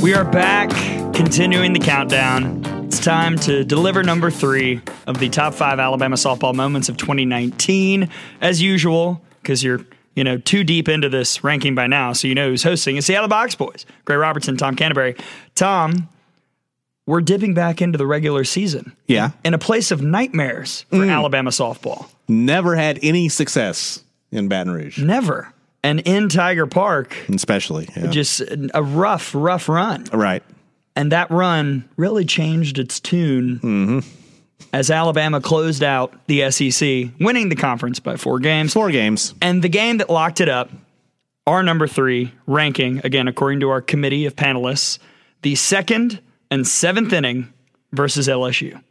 We are back, continuing the countdown. It's time to deliver number three of the top five Alabama softball moments of 2019. As usual, because you're you know too deep into this ranking by now, so you know who's hosting. It's Seattle Box Boys, Gray Robertson, Tom Canterbury. Tom, we're dipping back into the regular season. Yeah. in a place of nightmares for mm. Alabama softball. Never had any success in Baton Rouge, Never. And in Tiger Park, especially. Yeah. just a rough, rough run. right. And that run really changed its tune mm-hmm. as Alabama closed out the SEC, winning the conference by four games. Four games. And the game that locked it up, our number three ranking, again, according to our committee of panelists, the second and seventh inning versus LSU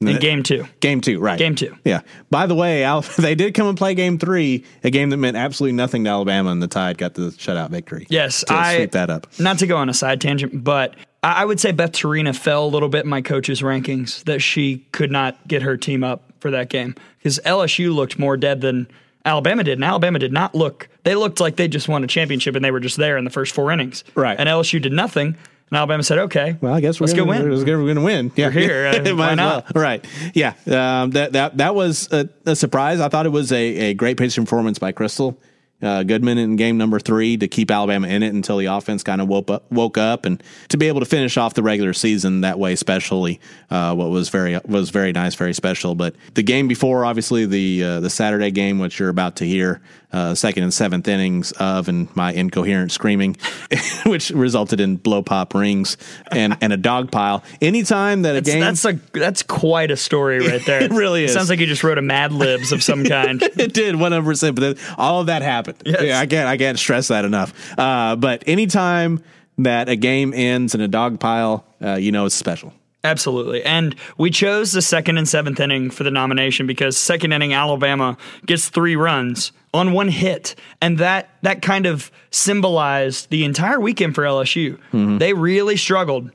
in game two. Game two, right. Game two. Yeah. By the way, Al, they did come and play game three, a game that meant absolutely nothing to Alabama, and the Tide got the shutout victory. Yes, To I sweep that up. Not to go on a side tangent, but I I would say Beth Torina fell a little bit in my coach's rankings that she could not get her team up for that game because LSU looked more dead than Alabama did, and Alabama did not look. They looked like they just won a championship and they were just there in the first four innings. Right. And LSU did nothing, and Alabama said, "Okay, Well, I guess we're let's gonna, go win." We're, we're going to win. Yeah, We're here, uh, Might why not? well. Right. Yeah. Um, that that that was a, a surprise. I thought it was a, a great pitching performance by Krystal uh, Goodman in game number three to keep Alabama in it until the offense kind of woke up, woke up, and to be able to finish off the regular season that way, especially uh, what was very was very nice, very special. But the game before, obviously the uh, the Saturday game, which you're about to hear, uh, second and seventh innings of, and my incoherent screaming, which resulted in blow pop rings and and a dog pile. Anytime that a game That's a that's quite a story right there. It really is. Sounds like you just wrote a Mad Libs of some kind. it did 100 percent but all of that happened Yes. yeah, i can't i can't stress that enough uh, but anytime that a game ends in a dog pile uh, you know it's special Absolutely. And we chose the second and seventh inning for the nomination because second inning Alabama gets three runs on one hit. And that that kind of symbolized the entire weekend for LSU. They really struggled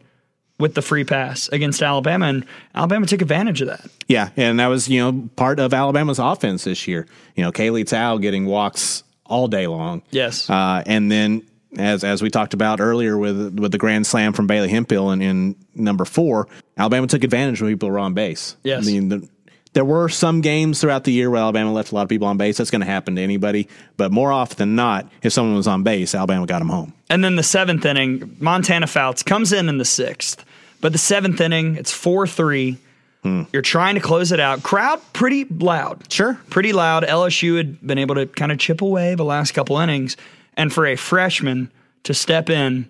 with the free pass against Alabama and Alabama took advantage of that. yeah and that was you know part of alabama's offense this year you know kaylee tow getting walks all day long Yes. uh, and then as as we talked about earlier with with the grand slam from Bailey Hemphill in, in number four, Alabama took advantage when people were on base. Yes. I mean, the, there were some games throughout the year where Alabama left a lot of people on base. That's going to happen to anybody, but more often than not, if someone was on base, Alabama got them home. And then the seventh inning, Montana Fouts comes in in the sixth. But the seventh inning, it's 4 3. You're trying to close it out. Crowd pretty loud. Sure. Pretty loud. LSU had been able to kind of chip away the last couple innings. And for a freshman to step in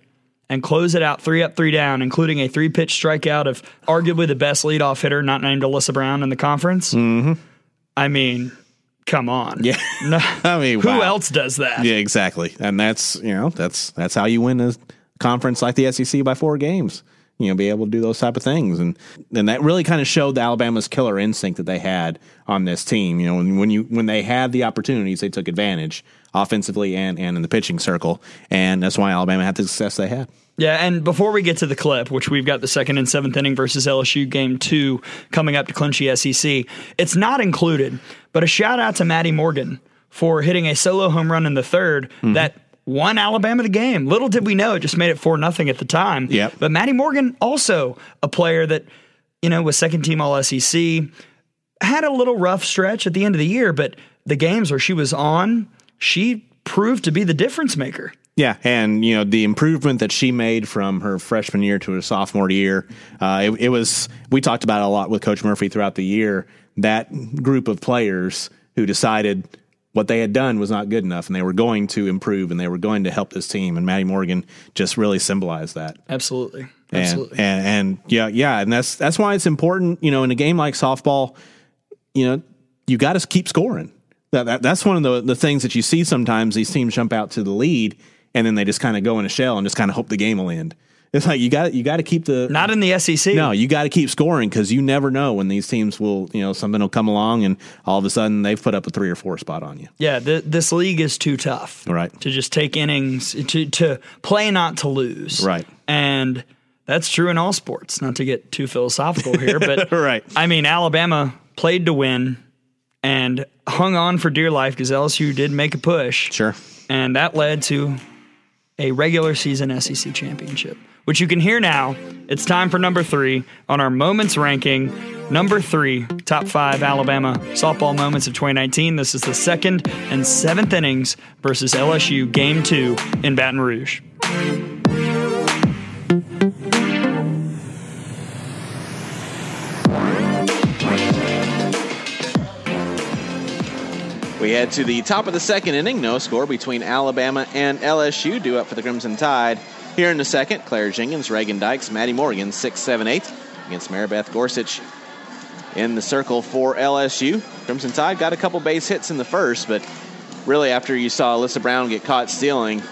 and close it out three up, three down, including a three pitch strikeout of arguably the best leadoff hitter, not named Elissa Brown in the conference. Mm-hmm. I mean, come on. Yeah. No, I mean, who wow. else does that? Yeah, exactly. And that's you know that's that's how you win a conference like the SEC by four games. You know, be able to do those type of things, and and that really kind of showed the Alabama's killer instinct that they had on this team. You know, when, when you when they had the opportunities, they took advantage offensively and and in the pitching circle, and that's why Alabama had the success they had. Yeah, and before we get to the clip, which we've got the second and seventh inning versus LSU game two coming up to clinch the SEC, it's not included, but a shout out to Maddie Morgan for hitting a solo home run in the 3rd Mm-hmm. that won Alabama the game. Little did we know, it just made it 4 nothing at the time. Yep. But Maddie Morgan, also a player that, you know, was second team All SEC, had a little rough stretch at the end of the year, but the games where she was on, she proved to be the difference maker. Yeah, and you know the improvement that she made from her freshman year to her sophomore year, uh, it, it was we talked about it a lot with Coach Murphy throughout the year. That group of players who decided what they had done was not good enough, and they were going to improve, and they were going to help this team. And Maddie Morgan just really symbolized that. Absolutely. And, Absolutely. and and yeah, yeah, and that's that's why it's important. You know, in a game like softball, you know, you got to keep scoring. That, that that's one of the the things that you see sometimes. These teams jump out to the lead, and then they just kind of go in a shell and just kind of hope the game will end. It's like you got you got to keep the Not in the SEC. no, you got to keep scoring because you never know when these teams will, you know, something will come along and all of a sudden they've put up a three or four spot on you. Yeah, th- this league is too tough. Right. To just take innings to to play not to lose. Right. And that's true in all sports. Not to get too philosophical here, but Right. I mean, Alabama played to win and hung on for dear life because LSU did make a push. Sure. And that led to a regular season SEC championship, which you can hear now. It's time for number three on our moments ranking. Number three, top five Alabama softball moments of 2019. This is the second and seventh innings versus LSU game two in Baton Rouge. We head to the top of the second inning. No score between Alabama and LSU. Due up for the Crimson Tide. Here in the second, Claire Jenkins, Reagan Dykes, Maddie Morgan, 6 7 8 against Maribeth Gorsuch in the circle for LSU. Crimson Tide got a couple base hits in the first, but really after you saw Elissa Brown get caught stealing,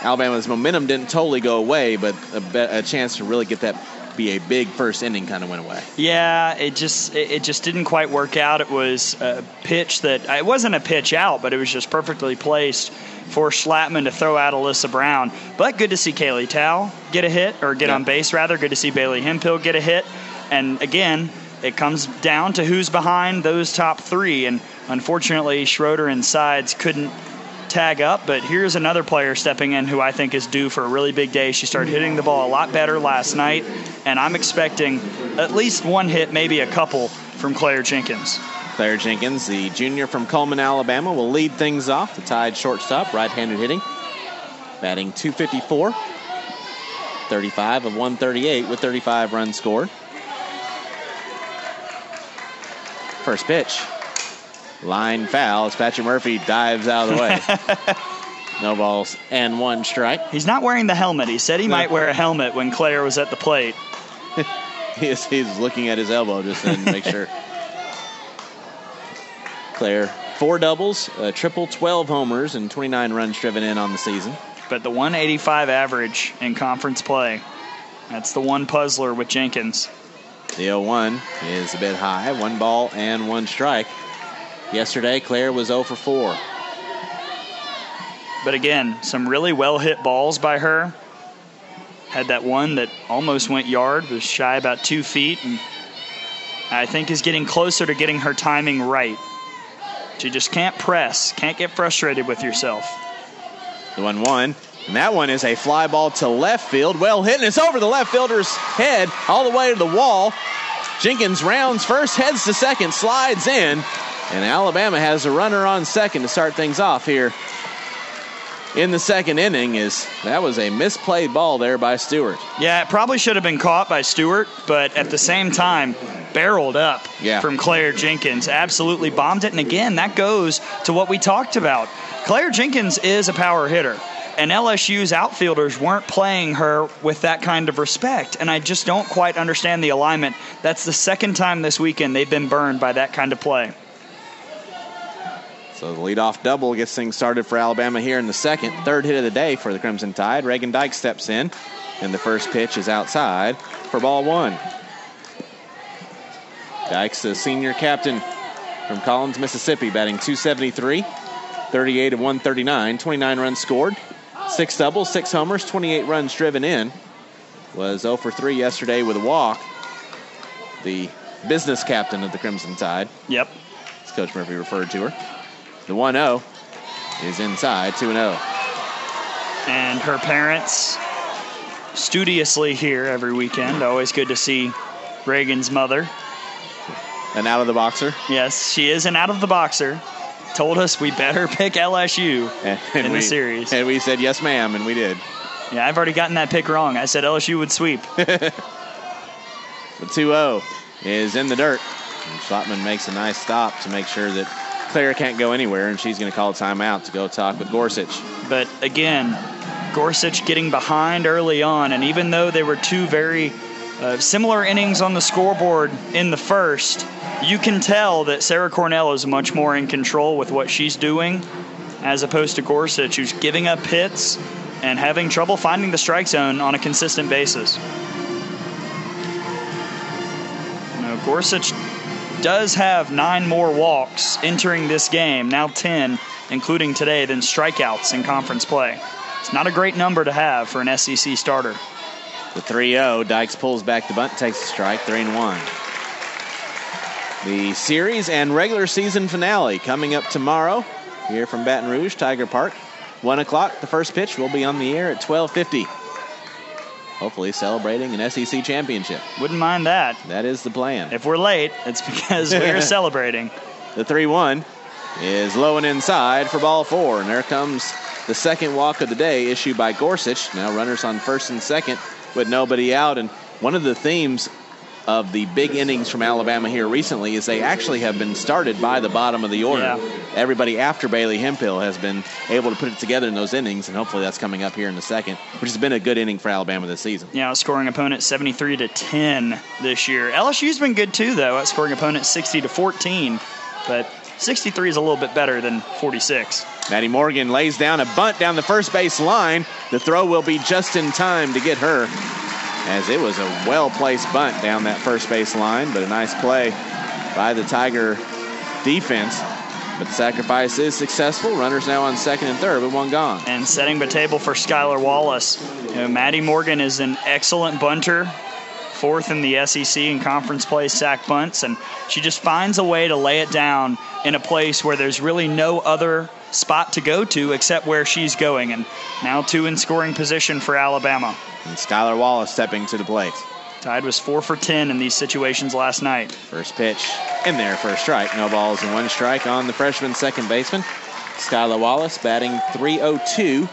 Alabama's momentum didn't totally go away, but a, be- a chance to really get that be a big first inning kind of went away. Yeah, it just it it just didn't quite work out. It was a pitch that it wasn't a pitch out, but it was just perfectly placed for Schlattman to throw out Elissa Brown. But good to see Kaylee Tow get a hit or get Yeah. on base rather. Good to see Bailey Hemphill get a hit. And again, it comes down to who's behind those top three. And unfortunately, Schroeder and Sides couldn't tag up, but here's another player stepping in who I think is due for a really big day. She started hitting the ball a lot better last night, and I'm expecting at least one hit, maybe a couple from Claire Jenkins. Claire Jenkins, the junior from Coleman, Alabama, will lead things off. The Tide shortstop, right-handed hitting, batting 254, 35 of 138 with 35 runs scored. First pitch, line foul as Patrick Murphy dives out of the way. no balls and one strike. He's not wearing the helmet. He said he might wear a helmet when Claire was at the plate. He's, he's looking at his elbow just to make sure. Claire, four doubles, a triple, 12 homers, and 29 runs driven in on the season. But the 185 average in conference play, that's the one puzzler with Jenkins. The 0 1 is a bit high, one ball and one strike. Yesterday, Claire was 0 for 4. But again, some really well hit balls by her. Had that one that almost went yard, was shy about two feet, and I think is getting closer to getting her timing right. She just can't press, can't get frustrated with yourself. The 1 1. And that one is a fly ball to left field. Well hit, and it's over the left fielder's head all the way to the wall. Jenkins rounds first, heads to second, slides in, and Alabama has a runner on second to start things off here in the second inning. Is that was a misplayed ball there by Stewart. Yeah, it probably should have been caught by Stewart, but at the same time, barreled up Yeah. from Claire Jenkins. Absolutely bombed it. And again, that goes to what we talked about. Claire Jenkins is a power hitter. And LSU's outfielders weren't playing her with that kind of respect. And I just don't quite understand the alignment. That's the second time this weekend they've been burned by that kind of play. So the leadoff double gets things started for Alabama here in the second. Third hit of the day for the Crimson Tide. Reagan Dyke steps in, and the first pitch is outside for ball one. Dykes, the senior captain from Collins, Mississippi, batting 273, 38 of 139, 29 runs scored, six doubles, six homers, 28 runs driven in. Was 0 for 3 yesterday with a walk. The business captain of the Crimson Tide, Yep. as Coach Murphy referred to her. The 1 0 is inside, 2 0. And her parents studiously here every weekend. Always good to see Reagan's mother. And out of the boxer. Yes, she is an out of the boxer. Told us we better pick LSU And, in we, the series. And we said, yes, ma'am, and we did. Yeah, I've already gotten that pick wrong. I said LSU would sweep. The 2 0 is in the dirt. And Schlattman makes a nice stop to make sure that Claire can't go anywhere, and she's going to call a timeout to go talk with Gorsuch. But again, Gorsuch getting behind early on, and even though they were two very uh, similar innings on the scoreboard in the first, you can tell that Sarah Cornell is much more in control with what she's doing. as opposed to Gorsuch, who's giving up hits and having trouble finding the strike zone on a consistent basis. You know, Gorsuch does have nine more walks entering this game, now 10, including today, than strikeouts in conference play. It's not a great number to have for an SEC starter. The 3 0. Dykes pulls back the bunt, takes a strike, 3 and 1. The series and regular season finale coming up tomorrow here from Baton Rouge, Tiger Park. 1 o'clock, the first pitch will be on the air at 1250. Hopefully celebrating an SEC championship. Wouldn't mind that. That is the plan. If we're late, it's because we're celebrating. The 3 1 is low and inside for ball four. And there comes the second walk of the day issued by Gorsuch. Now runners on first and second with nobody out. And one of the themes of the big innings from Alabama here recently is they actually have been started by the bottom of the order. Yeah. Everybody after Bailey Hemphill has been able to put it together in those innings, and hopefully that's coming up here in the second, which has been a good inning for Alabama this season. Yeah, scoring opponent 73 to 10 this year. LSU's been good too, though, at scoring opponent 60 to 14, but 63 is a little bit better than 46. Maddie Morgan lays down a bunt down the first base line. The throw will be just in time to get her, as it was a well placed bunt down that first base line, but a nice play by the Tiger defense. But the sacrifice is successful. Runners now on second and third, but one gone. And setting the table for Skylar Wallace. You know, Maddie Morgan is an excellent bunter, fourth in the SEC in conference play sack bunts, and she just finds a way to lay it down in a place where there's really no other spot to go to except where she's going. And now two in scoring position for Alabama. And Skylar Wallace stepping to the plate. Tide was four for 10 in these situations last night. First pitch in there for a strike. No balls and one strike on the freshman second baseman. Skylar Wallace batting 302,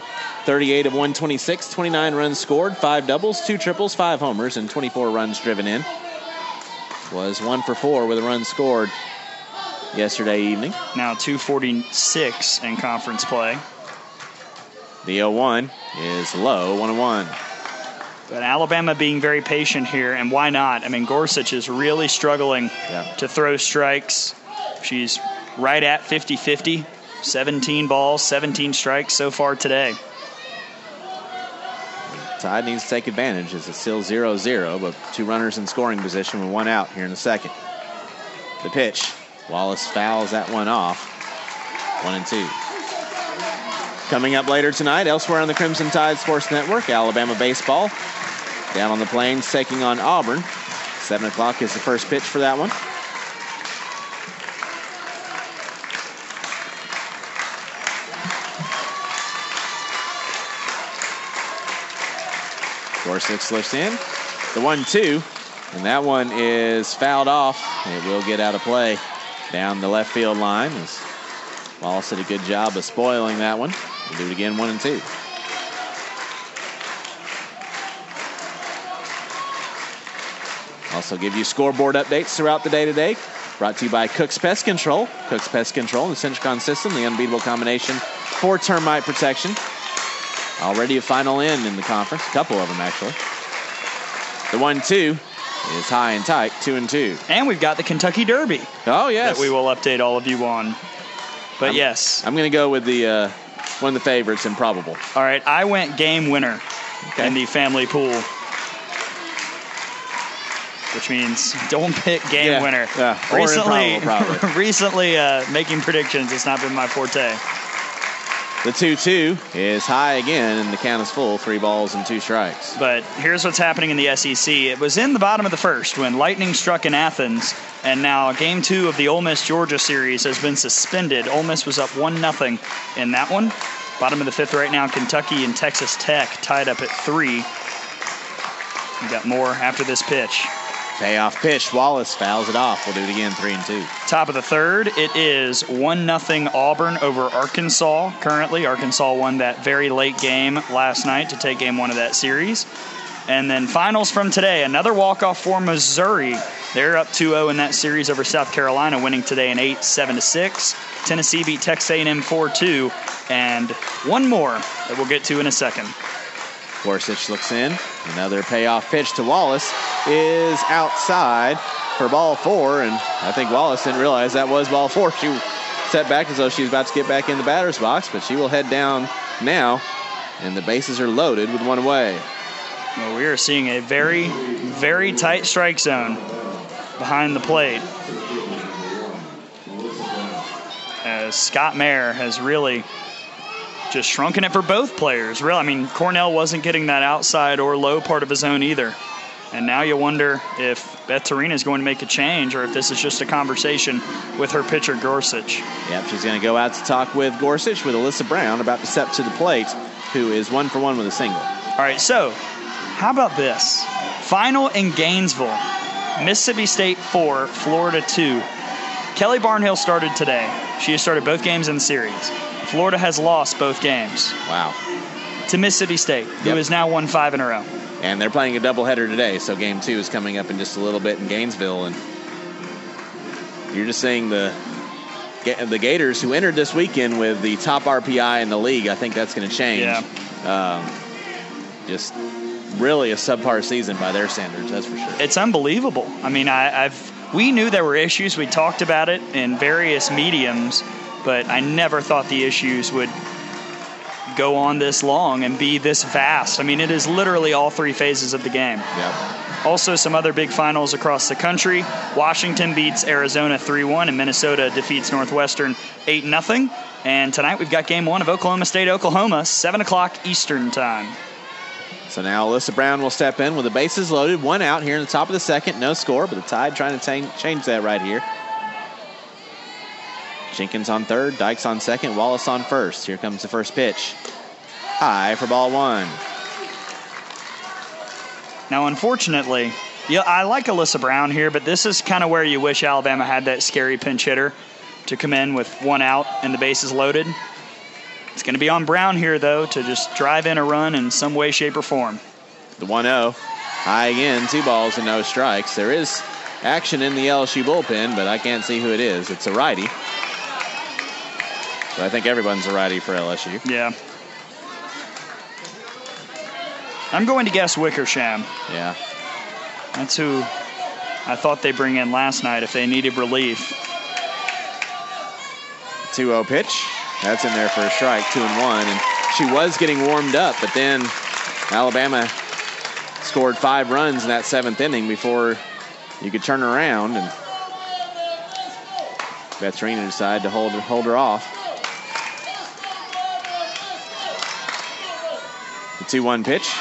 38 of 126, 29 runs scored, five doubles, two triples, five homers, and 24 runs driven in. Was one for four with a run scored yesterday evening. Now 246 in conference play. The 0 1 is low, 1 1. But Alabama being very patient here, and why not? I mean, Gorsuch is really struggling Yeah. to throw strikes. She's right at 50 50, 17 balls, 17 strikes so far today. Tide needs to take advantage as it's still 0 0, but two runners in scoring position with one out here in the second. The pitch. Wallace fouls that one off. One and two. Coming up later tonight, elsewhere on the Crimson Tide Sports Network, Alabama baseball down on the plains taking on Auburn. Seven o'clock is the first pitch for that one. Gorsuch slips in. The one two. And that one is fouled off. It will get out of play down the left field line. As Wallace did a good job of spoiling that one. We'll do it again, one and two. Also give you scoreboard updates throughout the day today. Brought to you by Cook's Pest Control. Cook's Pest Control and the Sentricon system, the unbeatable combination for termite protection. Already a final in in the conference, a couple of them actually. The one-two is high and tight, two and two. And we've got the Kentucky Derby Oh yes, that we will update all of you on. But I'm- yes, I'm going to go with the uh, one of the favorites, improbable. all right, I went game winner Okay. in the family pool. Which means don't pick game Yeah, winner. yeah, or recently, probably. recently uh, making predictions has not been my forte. The two-two is high again, and the count is full. Three balls and two strikes. But here's what's happening in the SEC. It was in the bottom of the first when Lightning struck in Athens, and now game two of the Ole Miss Georgia series has been suspended. Ole Miss was up one nothing in that one. Bottom of the fifth right now, Kentucky and Texas Tech tied up at three. We got more after this pitch. Payoff pitch. Wallace fouls it off. We'll do it again. Three and two. Top of the third, it is one nothing Auburn over Arkansas. Currently, Arkansas won that very late game last night to take game one of that series. And then finals from today, another walk-off for Missouri. They're up 2-0 in that series over South Carolina, winning today in 8, 7 to 6. Tennessee beat Texas A&M 4-2, and one more that we'll get to in a second. Gorsuch looks in. Another payoff pitch to Wallace is outside for ball four, and I think Wallace didn't realize that was ball four. She set back as though she was about to get back in the batter's box, but she will head down now, and the bases are loaded with one away. Well, we are seeing a very, very tight strike zone behind the plate. As Scott Mayer has really just shrunken it for both players. Real, I mean, Cornell wasn't getting that outside or low part of his zone either. And now you wonder if Beth Torina is going to make a change or if this is just a conversation with her pitcher, Gorsuch. Yep, she's going to go out to talk with Gorsuch with Elissa Brown about to step to the plate, who is one for one with a single. All right, so how about this? Final in Gainesville Mississippi State 4, Florida 2. Kelly Barnhill started today. She has started both games in the series. Florida has lost both games. Wow. To Mississippi State, who Yep. has now won five in a row. And they're playing a doubleheader today, so game two is coming up in just a little bit in Gainesville. And you're just seeing the the Gators who entered this weekend with the top RPI in the league. I think that's going to change. Yeah. Um, just really a subpar season by their standards, that's for sure. It's unbelievable. I mean, I, I've we knew there were issues. We talked about it in various mediums, but I never thought the issues would go on this long and be this vast. I mean, it is literally all three phases of the game. Yep. Also, some other big finals across the country. Washington beats Arizona 3 1, and Minnesota defeats Northwestern 8 0. And tonight we've got game one of Oklahoma State, Oklahoma, 7 o'clock Eastern Time. So now Elissa Brown will step in with the bases loaded, one out here in the top of the second, no score, but the Tide trying to change that right here. Jenkins on third, Dykes on second, Wallace on first. Here comes the first pitch. High for ball one. Now, unfortunately, yeah, I like Elissa Brown here, but this is kind of where you wish Alabama had that scary pinch hitter to come in with one out and the bases loaded. It's going to be on Brown here, though, to just drive in a run in some way, shape, or form. The 1 0. High again, two balls and no strikes. There is action in the LSU bullpen, but I can't see who it is. It's a righty. So I think everyone's a righty for LSU. Yeah. I'm going to guess Wickersham. Yeah. That's who I thought they bring in last night if they needed relief. 2 0 pitch. That's in there for a strike, 2 and 1. And she was getting warmed up, but then Alabama scored five runs in that seventh inning before you could turn around. And Beth Torina decided to hold, hold her off. 2 1 pitch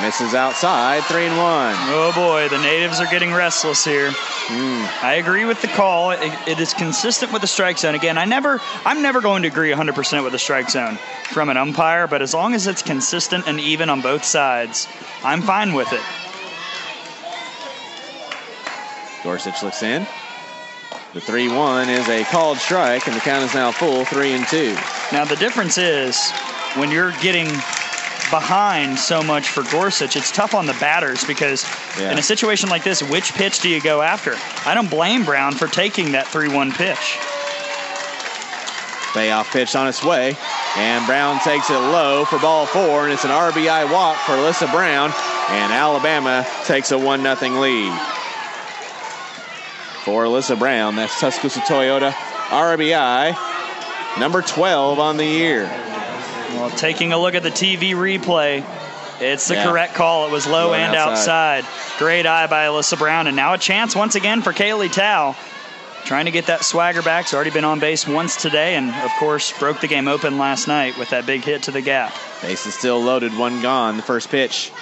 misses outside, 3 and 1. Oh boy, the natives are getting restless here. Hmm. I agree with the call. It, it is consistent with the strike zone. Again, I never, I'm never going to agree 100% with the strike zone from an umpire, but as long as it's consistent and even on both sides, I'm fine with it. Gorsuch looks in. The 3 1 is a called strike, and the count is now full 3 and 2. Now the difference is when you're getting behind so much for Gorsuch, it's tough on the batters because Yeah. in a situation like this, which pitch do you go after? I don't blame Brown for taking that 3-1 pitch. Payoff pitch on its way, and Brown takes it low for ball four, and it's an RBI walk for Elissa Brown, and Alabama takes a 1 0 lead. For Elissa Brown, that's Tuscaloosa Toyota RBI, number 12 on the year. Well, taking a look at the TV replay, it's the Yeah. correct call. It was low and outside. outside. Great eye by Elissa Brown, and now a chance once again for Kaylee Tow. Trying to get that swagger back. She's already been on base once today, and of course, broke the game open last night with that big hit to the gap. Base is still loaded, one gone. The first pitch.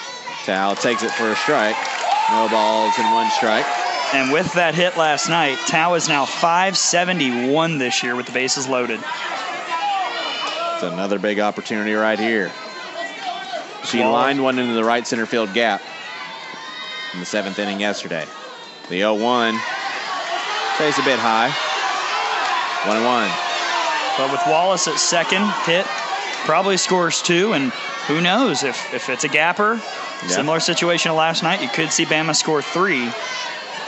Tow takes it for a strike. No balls and one strike. And with that hit last night, Tow is now 571 this year with the bases loaded. It's another big opportunity right here. She lined one into the right center field gap in the seventh inning yesterday. The 0 1 stays a bit high. 1 1. But with Wallace at second, hit probably scores two, and who knows if, if it's a gapper, Yeah. similar situation to last night, you could see Bama score three,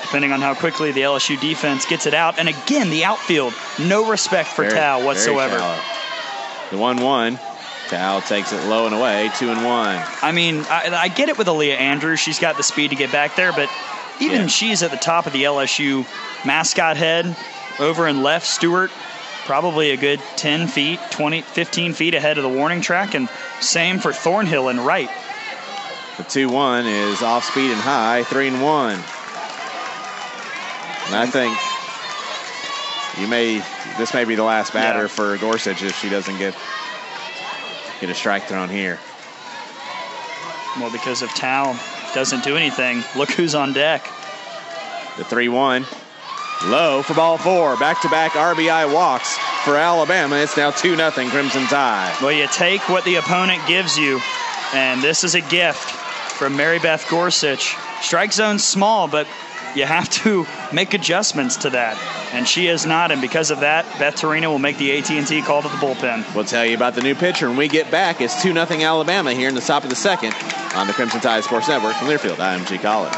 depending on how quickly the LSU defense gets it out. And again, the outfield, no respect for Very- Tow whatsoever. The 1 1. Tow takes it low and away. 2 and 1. I mean, I, I get it with Aaliyah Andrews; she's got the speed to get back there, but even Yeah. she's at the top of the LSU mascot head over in left. Stewart probably a good 10 feet, 20, 15 feet ahead of the warning track, and same for Thornhill and right. The 2 1 is off speed and high, 3 and 1. And I think you may this may be the last batter Yeah. for Gorsuch if she doesn't get get a strike thrown here. Well, because if Tow doesn't do anything, look who's on deck. The 3 1. Low for ball four. Back to back RBI walks for Alabama. It's now 2 0 Crimson Tide. Well, you take what the opponent gives you, and this is a gift from Maribeth Gorsuch. Strike zone small, but you have to make adjustments to that, and she is not. And because of that, Beth Torina will make the AT&T call to the bullpen. We'll tell you about the new pitcher when we get back. It's 2 0 Alabama here in the top of the second on the Crimson Tide Sports Network from Learfield, IMG College.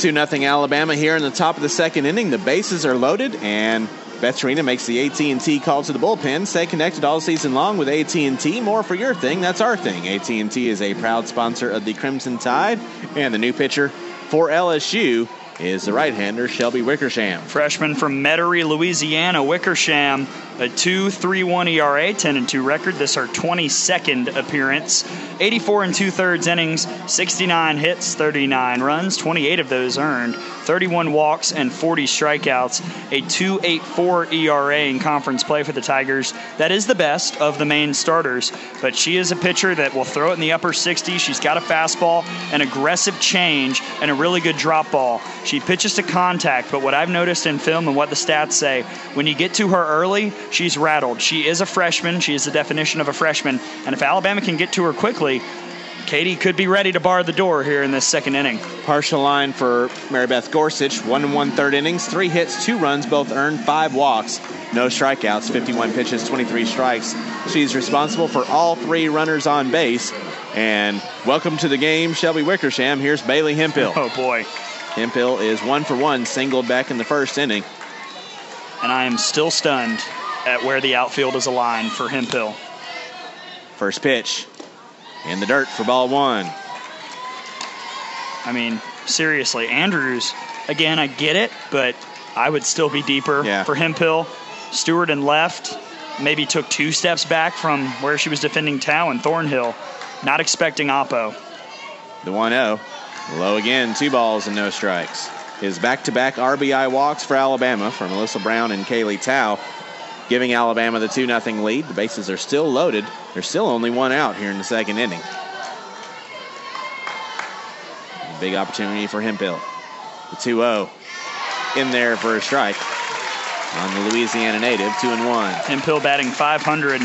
2 0 Alabama here in the top of the second inning. The bases are loaded, and Beth Torina makes the AT&T call to the bullpen. Stay connected all season long with AT&T. More for your thing, that's our thing. AT&T is a proud sponsor of the Crimson Tide, and the new pitcher for LSU is the right-hander Shelby Wickersham. Freshman from Metairie, Louisiana, Wickersham, a 2.31 ERA, 10 and 2 record. This her 22nd appearance. 84 and two thirds innings, 69 hits, 39 runs, 28 of those earned, 31 walks and 40 strikeouts. A 2.84 ERA in conference play for the Tigers. That is the best of the main starters, but she is a pitcher that will throw it in the upper 60s. She's got a fastball, an aggressive change, and a really good drop ball. She pitches to contact, but what I've noticed in film and what the stats say, when you get to her early, she's rattled. She is a freshman. She is the definition of a freshman. And if Alabama can get to her quickly, Katie could be ready to bar the door here in this second inning. Partial line for Maribeth Gorsuch. One and one third innings, three hits, two runs, both earned, five walks, no strikeouts, 51 pitches, 23 strikes. She's responsible for all three runners on base. And welcome to the game, Shelby Wickersham. Here's Bailey Hemphill. Oh boy. Hemphill is one for one, singled back in the first inning. And I am still stunned at where the outfield is aligned for Hemphill. First pitch in the dirt for ball one. I mean, seriously, Andrews, again, I get it, but I would still be deeper Yeah. for Hemphill. Stewart and left, maybe took two steps back from where she was defending Tow and Thornhill. Not expecting Oppo. The 1 0. Low again, two balls and no strikes. His back to back RBI walks for Alabama from Elissa Brown and Kaylee Tow, giving Alabama the 2 0 lead. The bases are still loaded. There's still only one out here in the second inning. Big opportunity for Hemphill. The 2 0 in there for a strike on the Louisiana native, 2 and 1. Hemphill batting 500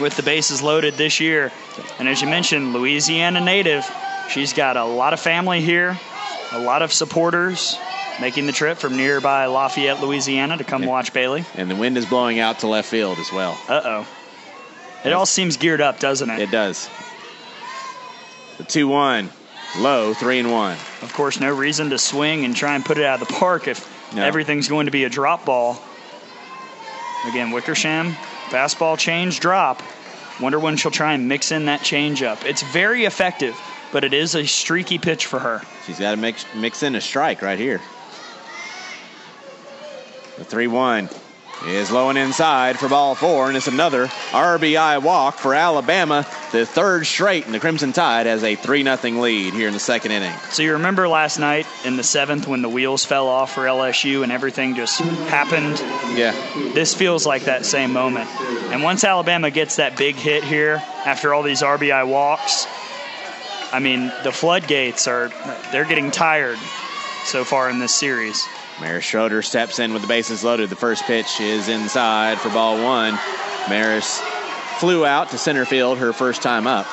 with the bases loaded this year. And as you mentioned, Louisiana native. She's got a lot of family here, a lot of supporters making the trip from nearby Lafayette, Louisiana to come watch Bailey. And the wind is blowing out to left field as well. Uh oh. It all seems geared up, doesn't it? It does. The 2 1. Low, 3 and 1. Of course, no reason to swing and try and put it out of the park if No. everything's going to be a drop ball. Again, Wickersham, fastball change drop. Wonder when she'll try and mix in that changeup. It's very effective, but it is a streaky pitch for her. She's got to mix, mix in a strike right here. The 3 1 is low and inside for ball four, and it's another RBI walk for Alabama. The third straight, and the Crimson Tide has a 3 0 lead here in the second inning. So you remember last night in the seventh when the wheels fell off for LSU and everything just happened? Yeah. This feels like that same moment. And once Alabama gets that big hit here after all these RBI walks, I mean, the floodgates are they're getting tired so far in this series. Maris Schroeder steps in with the bases loaded. The first pitch is inside for ball one. Maris flew out to center field her first time up.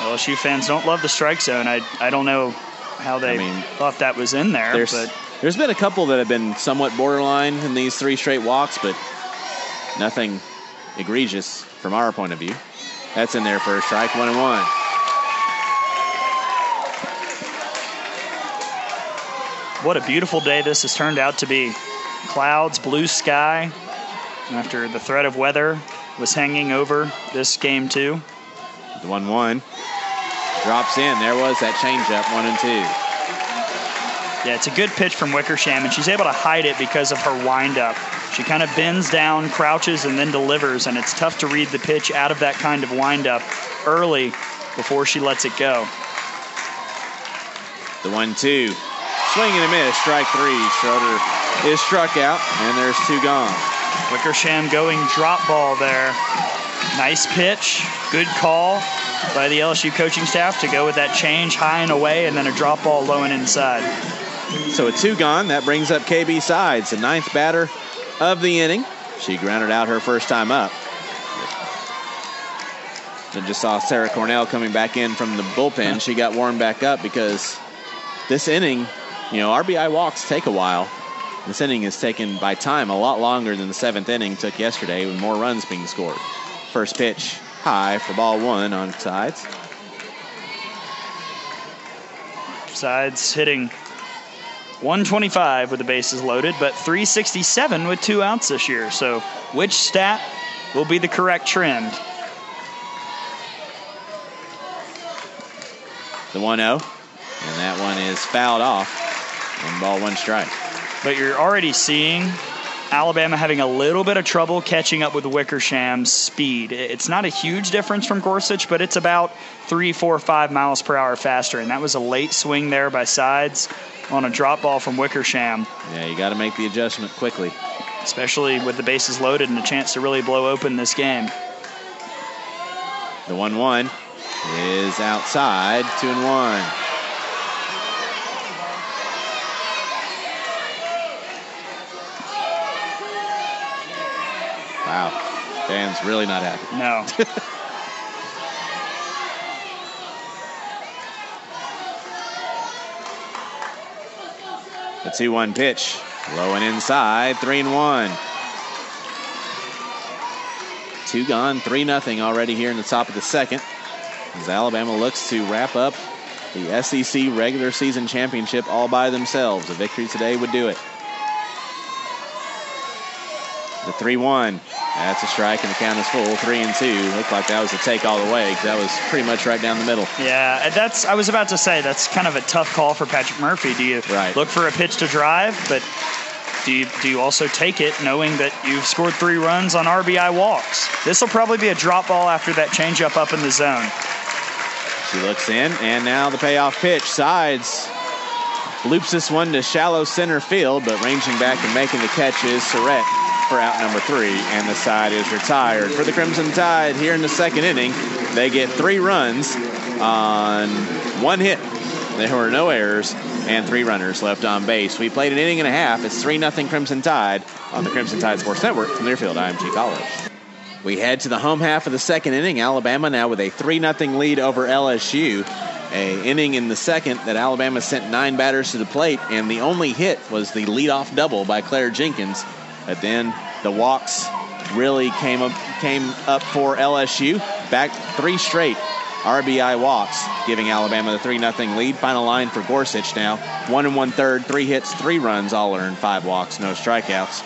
LSU fans don't love the strike zone. I I don't know how they I mean, thought that was in there, There's, but there's been a couple that have been somewhat borderline in these three straight walks, but nothing egregious from our point of view. That's in there for a strike, one and one. What a beautiful day this has turned out to be. Clouds, blue sky, after the threat of weather was hanging over this game too. The one one drops in. There was that changeup, one and two. Yeah, it's a good pitch from Wickersham, and she's able to hide it because of her windup. She kind of bends down, crouches, and then delivers, and it's tough to read the pitch out of that kind of windup early before she lets it go. The one two. Swing and a miss, strike three. Schroeder is struck out, and there's two gone. Wickersham going drop ball there. Nice pitch, good call by the LSU coaching staff to go with that change high and away, and then a drop ball low and inside. So a two gone. That brings up KB Sides, the ninth batter of the inning. She grounded out her first time up. Then just saw Sarah Cornell coming back in from the bullpen. She got warmed back up because this inning, you know, RBI walks take a while. This inning is taken by time a lot longer than the seventh inning took yesterday with more runs being scored. First pitch high for ball one on sides. Sides hitting 125 with the bases loaded, but 367 with two outs this year. So, which stat will be the correct trend? The 1 0. And that one is fouled off. And ball one strike. But you're already seeing Alabama having a little bit of trouble catching up with Wickersham's speed. It's not a huge difference from Gorsuch, but it's about three, four, five miles per hour faster. And that was a late swing there by Sides on a drop ball from Wickersham. Yeah, you got to make the adjustment quickly. Especially with the bases loaded and a chance to really blow open this game. The 1 1 is outside, 2 and 1. Wow. Dan's really not happy. No. The 2 1 pitch. Low and inside, 3 and 1. Two gone, 3 nothing already here in the top of the second. As Alabama looks to wrap up the SEC regular season championship all by themselves. A victory today would do it. The 3 1. That's a strike, and the count is full. Three and two. Looked like that was a take all the way because that was pretty much right down the middle. Yeah, that's. I was about to say that's kind of a tough call for Patrick Murphy. Do you right. look for a pitch to drive, but do you do you also take it knowing that you've scored three runs on RBI walks? This will probably be a drop ball after that changeup up in the zone. She looks in, and now the payoff pitch. Sides loops this one to shallow center field, but ranging back and making the catch is Surrett for out number three, and the side is retired. For the Crimson Tide here in the second inning, they get three runs on one hit. There were no errors and three runners left on base. We played an inning and a half. It's 3 0 Crimson Tide on the Crimson Tide Sports Network from Learfield IMG College. We head to the home half of the second inning. Alabama now with a 3 0 lead over LSU. A inning in the second that Alabama sent nine batters to the plate, and the only hit was the leadoff double by Claire Jenkins. But then the walks really came up came up for LSU. Back three straight RBI walks, giving Alabama the 3 0 lead. Final line for Gorsuch now. One and one third, three hits, three runs, all earned, five walks, no strikeouts.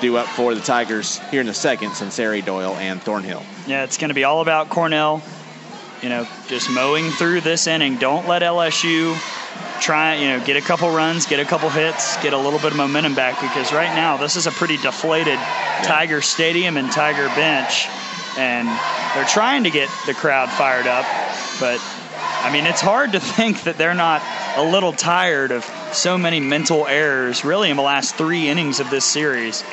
Due up for the Tigers here in the second, Sunseri Doyle and Thornhill. Yeah, it's going to be all about Cornell. You know, just mowing through this inning. Don't let LSU try, you know, get a couple runs, get a couple hits, get a little bit of momentum back because right now this is a pretty deflated yeah. Tiger Stadium and Tiger bench, and they're trying to get the crowd fired up, but I mean, it's hard to think that they're not a little tired of so many mental errors, really, in the last three innings of this series.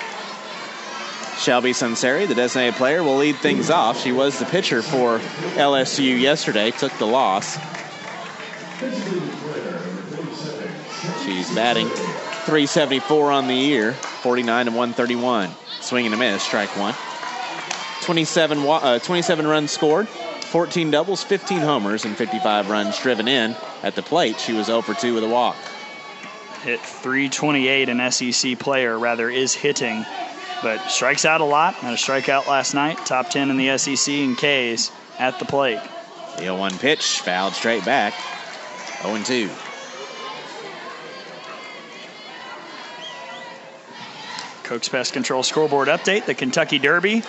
Shelby Sunseri, the designated player, will lead things off. She was the pitcher for LSU yesterday, took the loss. She's batting 374 on the year, 49 to 131. Swing and a miss, strike one. 27, uh, 27 runs scored, 14 doubles, 15 homers, and 55 runs driven in. At the plate, she was 0 for 2 with a walk. Hit 328, an SEC player, rather, is hitting but strikes out a lot. Had a strikeout last night, top 10 in the SEC in Ks at the plate. The 0 1 pitch, fouled straight back. 0 2. Cook's Pest Control scoreboard update. The Kentucky Derby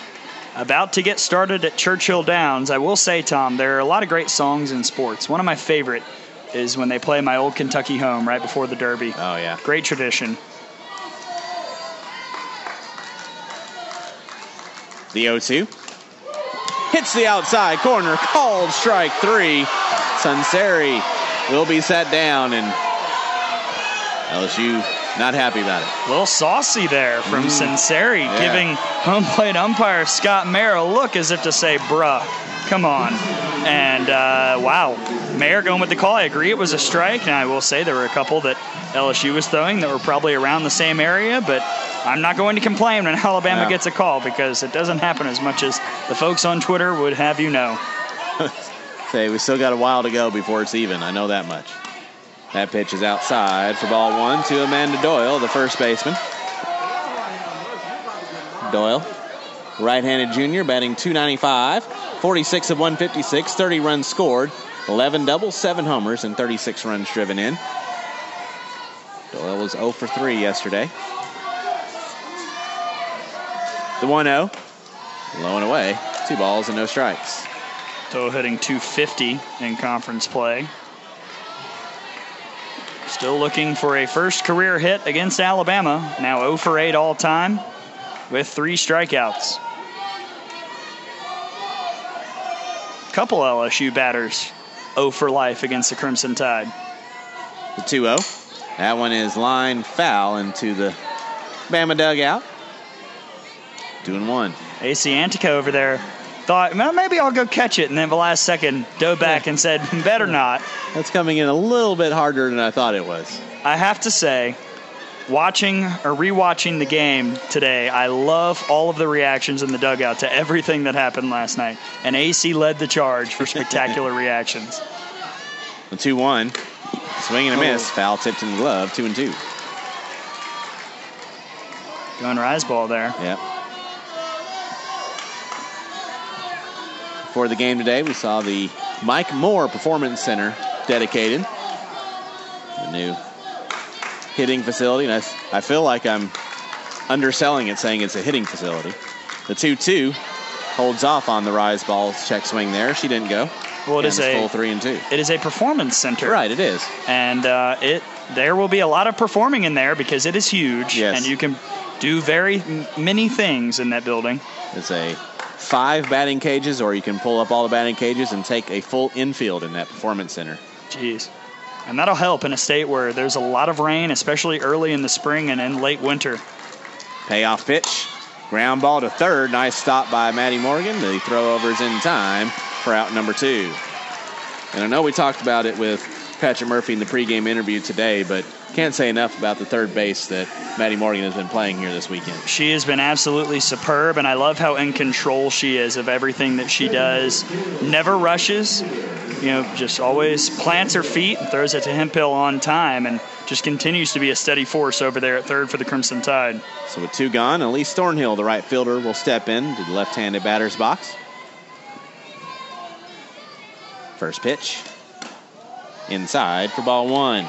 about to get started at Churchill Downs. I will say, Tom, there are a lot of great songs in sports. One of my favorite is when they play my old Kentucky home right before the Derby. Oh, yeah. Great tradition. The 0 2. Hits the outside corner. Called strike three. Sunseri will be set down, and LSU not happy about it. A little saucy there from mm. Sunseri, yeah. giving home plate umpire Scott Mayer a look as if to say, bruh, come on. And uh, wow, Mayer going with the call. I agree it was a strike, and I will say there were a couple that LSU was throwing that were probably around the same area, but I'm not going to complain when Alabama yeah. gets a call because it doesn't happen as much as the folks on Twitter would have you know. Say, we still got a while to go before it's even. I know that much. That pitch is outside for ball one to Amanda Doyle, the first baseman. Doyle, right handed junior, batting 295, 46 of 156, 30 runs scored, 11 doubles, 7 homers, and 36 runs driven in. Doyle was 0 for 3 yesterday. The 1 0. Low and away. Two balls and no strikes. Doyle hitting 250 in conference play. Still looking for a first career hit against Alabama. Now 0 for 8 all time with three strikeouts. Couple LSU batters 0 for life against the Crimson Tide. The 2 0. That one is line foul into the Bama dugout. And one. AC Antica over there thought, well, maybe I'll go catch it, and then the last second dove back and said, better not. That's coming in a little bit harder than I thought it was. I have to say, watching or rewatching the game today, I love all of the reactions in the dugout to everything that happened last night. And AC led the charge for spectacular reactions. The 2 1. Swing and a miss. Oh. Foul tipped in the glove. 2 and 2. Going rise ball there. Yep. For the game today, we saw the Mike Moore Performance Center dedicated. The new hitting facility. And I, I feel like I'm underselling it, saying it's a hitting facility. The 2 2 holds off on the rise ball check swing there. She didn't go. Well, it is a full three and two. It is a performance center. Right, it is. And uh, it there will be a lot of performing in there because it is huge. Yes. And you can do very many things in that building. It's a five batting cages, or you can pull up all the batting cages and take a full infield in that performance center. Jeez. And that'll help in a state where there's a lot of rain, especially early in the spring and in late winter. Payoff pitch. Ground ball to third. Nice stop by Maddie Morgan. The throw over is in time for out number two. And I know we talked about it with Patrick Murphy in the pregame interview today, but can't say enough about the third base that Maddie Morgan has been playing here this weekend. She has been absolutely superb, and I love how in control she is of everything that she does. Never rushes, you know, just always plants her feet and throws it to Hemphill on time, and just continues to be a steady force over there at third for the Crimson Tide. So with two gone, Elise Thornhill, the right fielder, will step in to the left-handed batter's box. First pitch. Inside for ball one.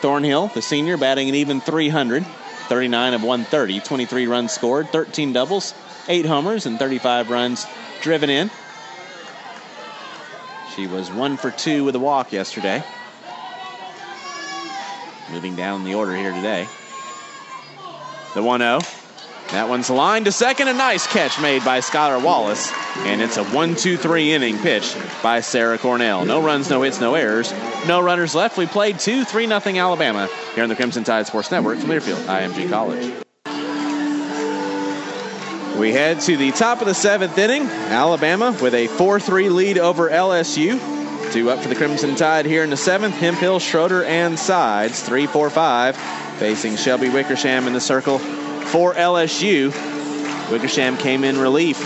Thornhill, the senior, batting an even 300. 39 of 130, 23 runs scored, 13 doubles, 8 homers, and 35 runs driven in. She was 1 for 2 with a walk yesterday. Moving down the order here today. The 1 0. That one's lined to second. A nice catch made by Skylar Wallace. And it's a 1 2 3 inning pitch by Sarah Cornell. No runs, no hits, no errors. No runners left. We played 2 3 0 Alabama here on the Crimson Tide Sports Network from Learfield, IMG College. We head to the top of the seventh inning. Alabama with a 4 3 lead over LSU. Two up for the Crimson Tide here in the seventh. Hemphill, Schroeder, and Sides. 3 4 5. Facing Shelby Wickersham in the circle for LSU. Wickersham came in relief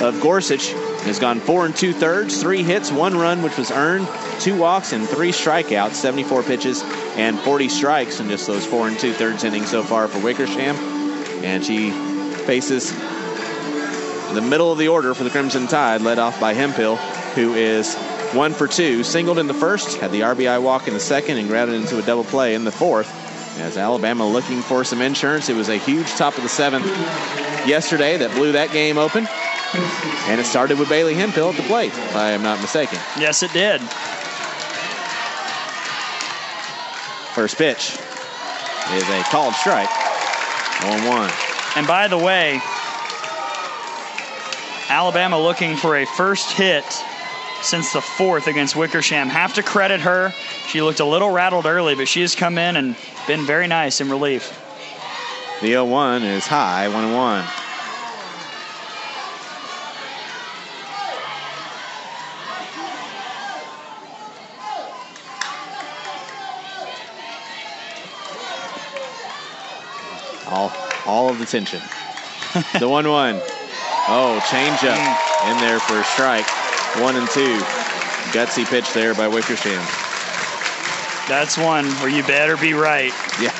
of Gorsuch. Has gone four and two thirds, three hits, one run, which was earned, two walks, and three strikeouts, 74 pitches and 40 strikes in just those four and two thirds innings so far for Wickersham. And she faces the middle of the order for the Crimson Tide, led off by Hemphill, who is one for two, singled in the first, had the RBI walk in the second, and grounded into a double play in the fourth. As Alabama looking for some insurance, it was a huge top of the seventh yesterday that blew that game open. And it started with Bailey Hemphill at the plate, if I am not mistaken. Yes, it did. First pitch is a called strike. 1 1. And by the way, Alabama looking for a first hit since the fourth against Wickersham. Have to credit her. She looked a little rattled early, but she has come in and been very nice in relief. The 0 1 is high, 1 1. All, all of the tension. the 1 1. Oh, change up mm. in there for a strike. One and two. Gutsy pitch there by Wickersham. That's one where you better be right. Yeah.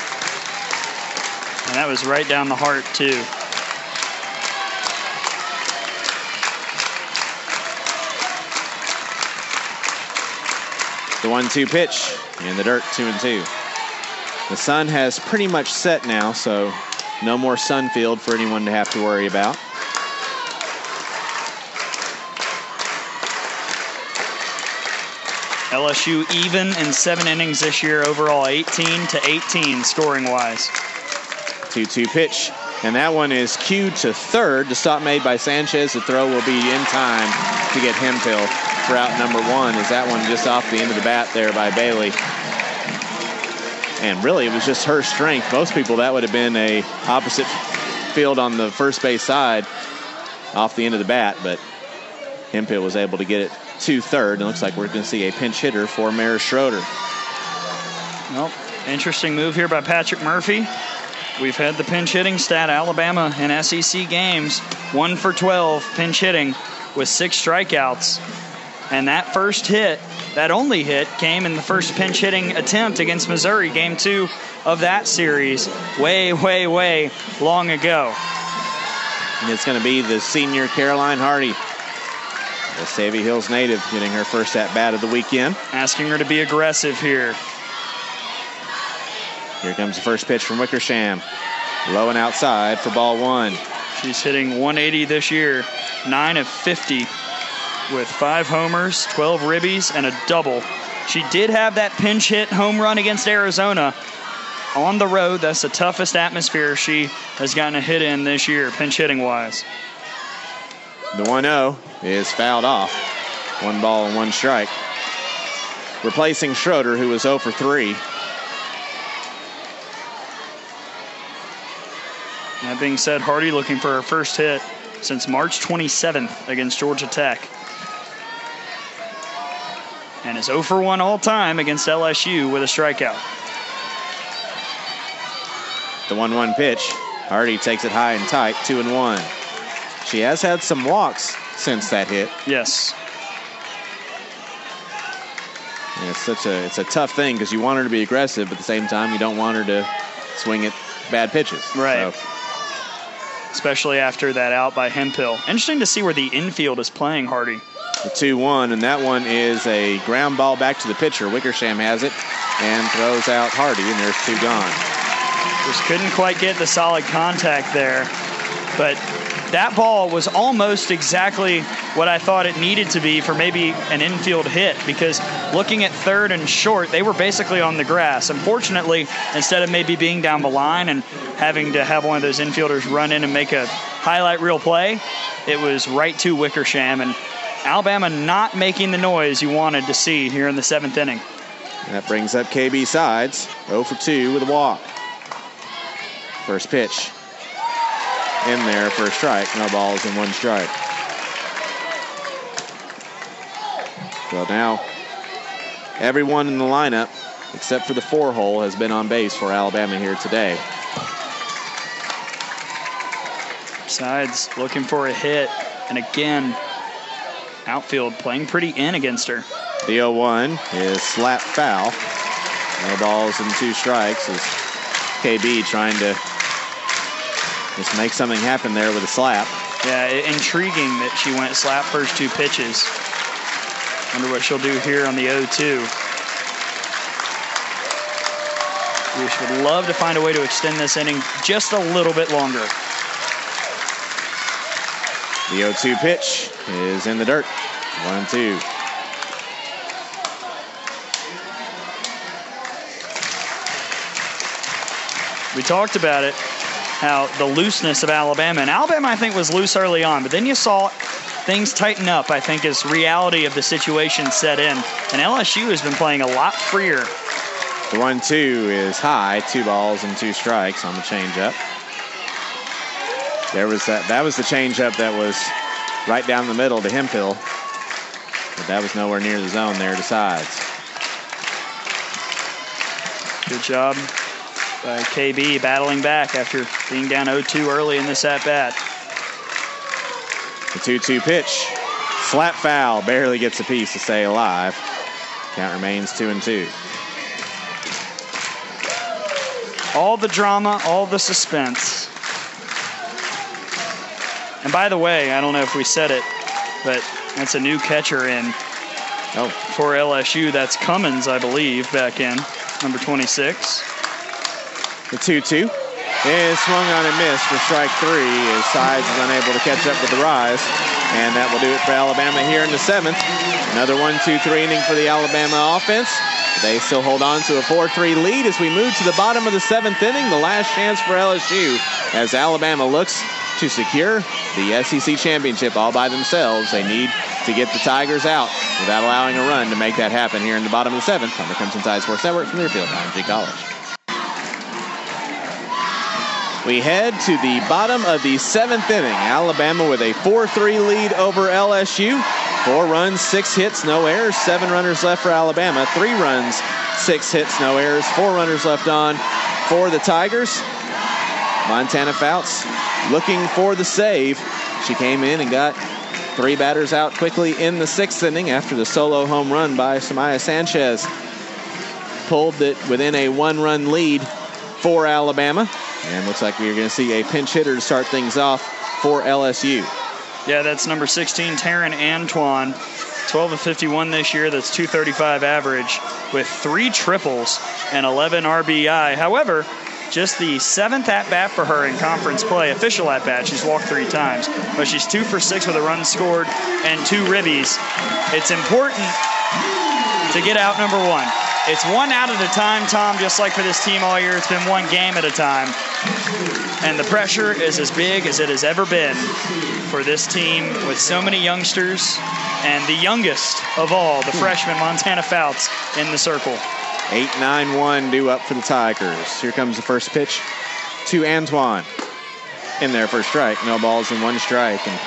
And that was right down the heart, too. The one two pitch in the dirt, two and two. The sun has pretty much set now, so no more sun field for anyone to have to worry about. LSU even in seven innings this year, overall 18 to 18 scoring wise. 2 2 pitch. And that one is cued to third. The stop made by Sanchez. The throw will be in time to get Hemphill for out number one. Is that one just off the end of the bat there by Bailey? And really, it was just her strength. Most people, that would have been a opposite field on the first base side off the end of the bat, but Hemphill was able to get it to third. It looks like we're going to see a pinch hitter for Maris Schroeder. Well, interesting move here by Patrick Murphy. We've had the pinch hitting stat Alabama in SEC games, one for 12 pinch hitting with six strikeouts. And that first hit, that only hit, came in the first pinch hitting attempt against Missouri, game two of that series, way, way, way long ago. And it's going to be the senior Caroline Hardy, the Savvy Hills native, getting her first at bat of the weekend. Asking her to be aggressive here. Here comes the first pitch from Wickersham. Low and outside for ball one. She's hitting 180 this year, 9 of 50 with five homers, 12 ribbies, and a double. She did have that pinch hit home run against Arizona on the road. That's the toughest atmosphere she has gotten a hit in this year, pinch hitting wise. The 1 0 is fouled off. One ball and one strike. Replacing Schroeder, who was 0 for 3. That being said, Hardy looking for her first hit since March 27th against Georgia Tech. And is 0 for 1 all time against LSU with a strikeout. The 1 1 pitch. Hardy takes it high and tight, 2 and 1. She has had some walks since that hit. Yes. And it's such a it's a tough thing because you want her to be aggressive, but at the same time you don't want her to swing at bad pitches. Right. So, especially after that out by Hemphill. Interesting to see where the infield is playing Hardy. the 2 1, and that one is a ground ball back to the pitcher. Wickersham has it and throws out Hardy, and there's two gone. Just couldn't quite get the solid contact there. But that ball was almost exactly what I thought it needed to be for maybe an infield hit because looking at third and short, they were basically on the grass. Unfortunately, instead of maybe being down the line and having to have one of those infielders run in and make a highlight reel play, it was right to Wickersham. And Alabama not making the noise you wanted to see here in the seventh inning. That brings up KB Sides, 0 for 2 with a walk. First pitch in there for a strike. No balls and one strike. So now everyone in the lineup, except for the four hole, has been on base for Alabama here today. Sides looking for a hit. And again, outfield playing pretty in against her. The 0 1 is slap foul. No balls and two strikes as KB trying to just make something happen there with a slap. Yeah, intriguing that she went slap first two pitches. Wonder what she'll do here on the 0-2. We would love to find a way to extend this inning just a little bit longer. The 0 2 pitch is in the dirt. 1-2. We talked about it, how the looseness of Alabama. And Alabama, I think, was loose early on, but then you saw things tighten up, I think, as reality of the situation set in. And LSU has been playing a lot freer. The one two is high, two balls and two strikes on the changeup. There was that that was the changeup that was right down the middle to Hemphill. But that was nowhere near the zone there to sides. Good job by KB battling back after being down 0-2 early in this at bat. The 2-2 pitch. Flat foul. Barely gets a piece to stay alive. Count remains 2 and 2. All the drama, all the suspense. And by the way, I don't know if we said it, but that's a new catcher in Oh, for LSU. That's Cummins, I believe, back in number 26. The 2-2 is swung on and missed for strike three as Sides is unable to catch up with the rise. And that will do it for Alabama here in the seventh. Another 1-2-3 inning for the Alabama offense. They still hold on to a 4-3 lead as we move to the bottom of the seventh inning. The last chance for LSU as Alabama looks to secure the SEC championship all by themselves. They need to get the Tigers out without allowing a run to make that happen here in the bottom of the seventh on the Crimson Tide Sports Network from Learfield, IMG College. We head to the bottom of the seventh inning. Alabama with a 4 3 lead over LSU. Four runs, six hits, no errors. Seven runners left for Alabama. Three runs, six hits, no errors. Four runners left on for the Tigers. Montana Fouts looking for the save. She came in and got three batters out quickly in the sixth inning after the solo home run by Samaya Sanchez. Pulled it within a one run lead for Alabama. And looks like we're going to see a pinch hitter to start things off for LSU. Yeah, that's number 16, Taryn Antoine. 12 of 51 this year. That's 235 average with three triples and 11 RBI. However, just the seventh at bat for her in conference play, official at bat. She's walked three times, but she's two for six with a run scored and two ribbies. It's important to get out number one. It's one out at a time, Tom, just like for this team all year. It's been one game at a time. And the pressure is as big as it has ever been for this team with so many youngsters and the youngest of all, the freshman Montana Fouts in the circle. 8 9 1 due up for the Tigers. Here comes the first pitch to Antoine. In there for a strike. No balls and one strike. And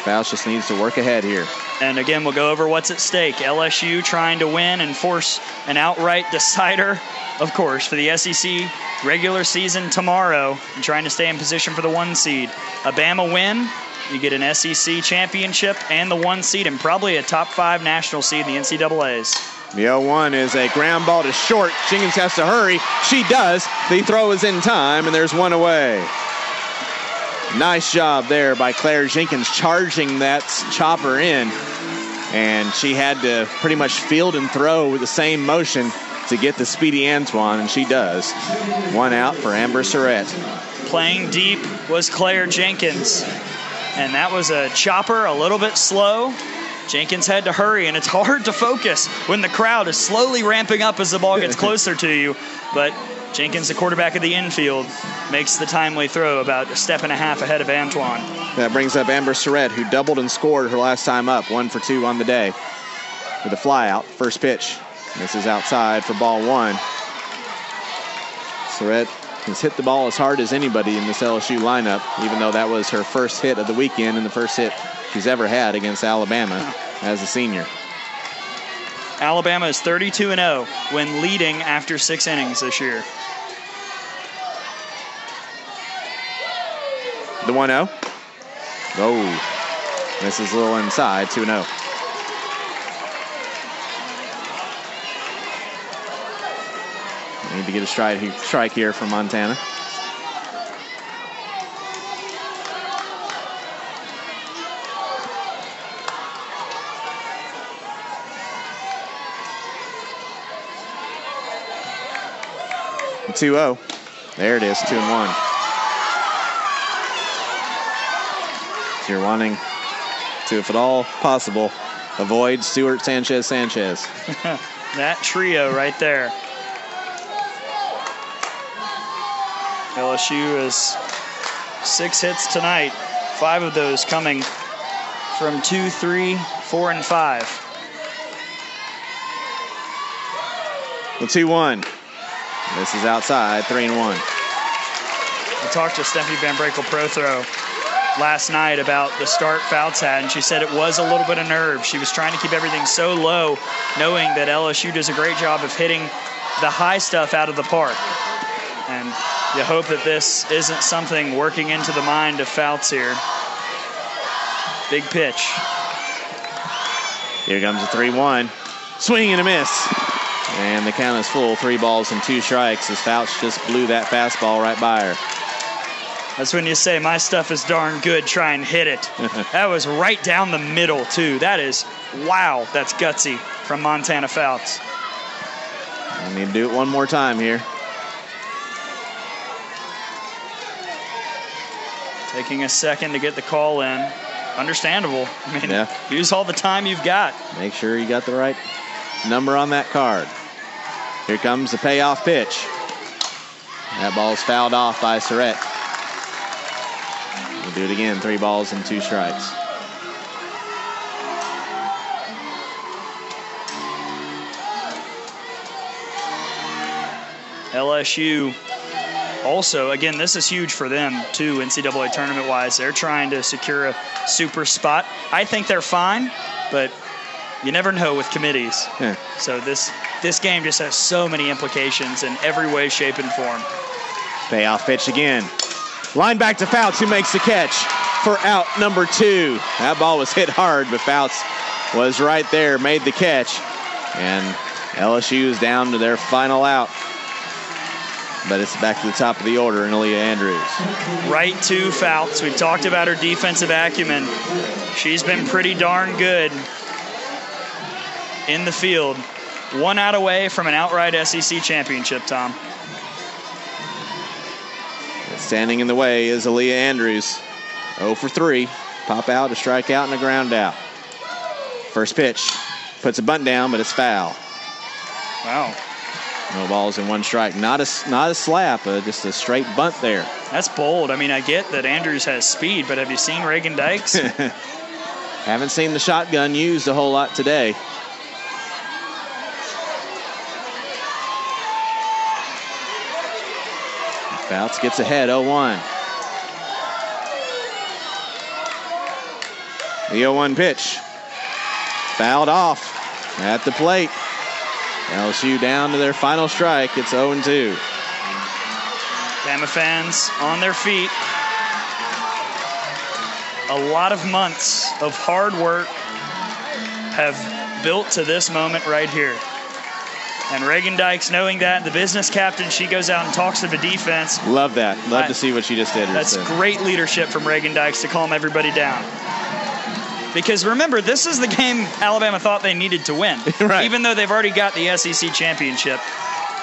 Fouts just needs to work ahead here. And again, we'll go over what's at stake. LSU trying to win and force an outright decider, of course, for the SEC regular season tomorrow and trying to stay in position for the one seed. A Bama win, you get an SEC championship and the one seed and probably a top five national seed in the NCAAs. The 0 1 is a ground ball to short. Jenkins has to hurry. She does. The throw is in time, and there's one away. Nice job there by Claire Jenkins charging that chopper in. And she had to pretty much field and throw with the same motion to get the speedy Antoine, and she does. One out for Amber Serrett. Playing deep was Claire Jenkins. And that was a chopper, a little bit slow. Jenkins had to hurry, and it's hard to focus when the crowd is slowly ramping up as the ball gets closer to you. But Jenkins, the quarterback of the infield, makes the timely throw about a step and a half ahead of Antoine. That brings up Amber Serrett, who doubled and scored her last time up, one for two on the day. With a flyout, first pitch. This is outside for ball one. Serrett has hit the ball as hard as anybody in this LSU lineup, even though that was her first hit of the weekend and the first hit she's ever had against Alabama as a senior. Alabama is 32 0 when leading after six innings this year. The 1 0. Oh, oh. is a little inside, 2 0. Need to get a strike, strike here from Montana. 2 0. There it is, 2 and 1. So you're wanting to, if at all possible, avoid Stuart Sanchez Sanchez. that trio right there. LSU is six hits tonight, five of those coming from two, three, four, and five. The 2 1. This is outside, 3 and 1. I talked to Steffi VanBrakle Prothro last night about the start Fouts had, and she said it was a little bit of nerve. She was trying to keep everything so low, knowing that LSU does a great job of hitting the high stuff out of the park. And you hope that this isn't something working into the mind of Fouts here. Big pitch. Here comes the 3 1. Swing and a miss. And the count is full. Three balls and two strikes as Fouts just blew that fastball right by her. That's when you say my stuff is darn good. Try and hit it. that was right down the middle too. That is wow. That's gutsy from Montana Fouts. I need to do it one more time here. Taking a second to get the call in. Understandable. I mean, Yeah. use all the time you've got. Make sure you got the right number on that card. Here comes the payoff pitch. That ball's fouled off by Serrett. We'll do it again. Three balls and two strikes. LSU also, again, this is huge for them too, NCAA tournament wise. They're trying to secure a super spot. I think they're fine, but you never know with committees. Yeah. So this this game just has so many implications in every way, shape, and form. Payoff pitch again. Line back to Fouts, who makes the catch for out number two. That ball was hit hard, but Fouts was right there, made the catch. And LSU is down to their final out. But it's back to the top of the order in Aaliyah Andrews. Right to Fouts. We've talked about her defensive acumen. She's been pretty darn good in the field. One out away from an outright SEC championship, Tom. Standing in the way is Aaliyah Andrews. 0 for 3. Pop out, a strikeout, and a ground out. First pitch. Puts a bunt down, but it's foul. Wow. No balls and one strike. Not a, not a slap, uh, just a straight bunt there. That's bold. I mean, I get that Andrews has speed, but have you seen Reagan Dykes? Haven't seen the shotgun used a whole lot today. Fouts gets ahead 0 1. The 0 1 pitch. Fouled off at the plate. LSU down to their final strike. It's 0 2. Bama fans on their feet. A lot of months of hard work have built to this moment right here. And Reagan Dykes, knowing that, the business captain, she goes out and talks to the defense. Love that. Love I- to see what she just did. That's great leadership from Reagan Dykes to calm everybody down. Because remember, this is the game Alabama thought they needed to win. Right. Even though they've already got the SEC championship.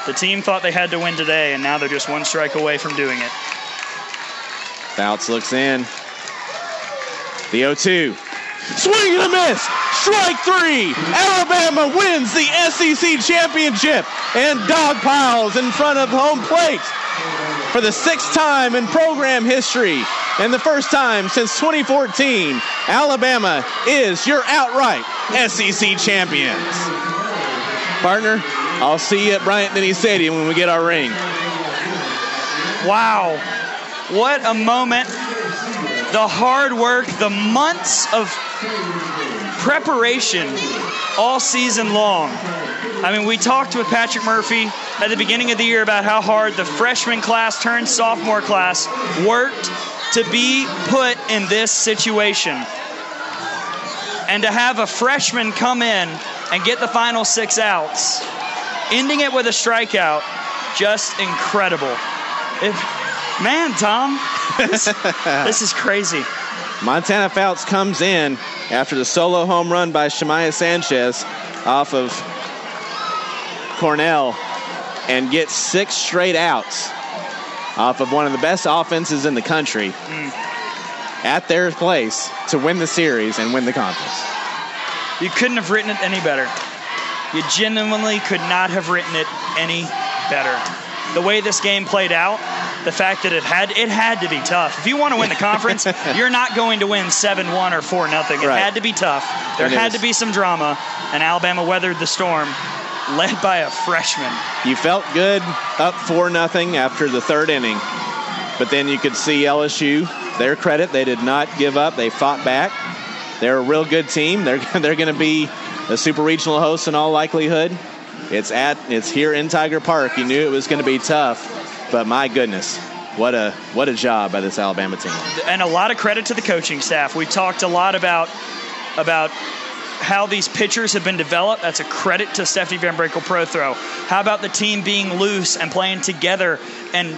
The team thought they had to win today, and now they're just one strike away from doing it. Fouts looks in. The 0 2. Swing and a miss. Strike three. Alabama wins the SEC championship and dog piles in front of home plate for the sixth time in program history and the first time since 2014. Alabama is your outright SEC champions. Partner, I'll see you at Bryant Denny Stadium when we get our ring. Wow. What a moment. The hard work, the months of preparation all season long. I mean, we talked with Patrick Murphy at the beginning of the year about how hard the freshman class turned sophomore class worked to be put in this situation. And to have a freshman come in and get the final six outs, ending it with a strikeout, just incredible. It, man, Tom, this, this is crazy. Montana Fouts comes in after the solo home run by Shemiah Sanchez off of Cornell and gets six straight outs off of one of the best offenses in the country hmm. at their place to win the series and win the conference. You couldn't have written it any better. You genuinely could not have written it any better. The way this game played out, the fact that it had it had to be tough. If you want to win the conference, you're not going to win seven one or four nothing. It Right. had to be tough. There It had is. to be some drama, and Alabama weathered the storm, led by a freshman. You felt good up 4 nothing after the third inning, but then you could see LSU, their credit, they did not give up. They fought back. They're a real good team. They're, they're going to be a super regional host in all likelihood. It's at it's here in Tiger Park. You knew it was going to be tough, but my goodness, what a what a job by this Alabama team. and a lot of credit to the coaching staff. We talked a lot about about how these pitchers have been developed. That's a credit to Stephanie VanBrakle Prothro. How about the team being loose and playing together and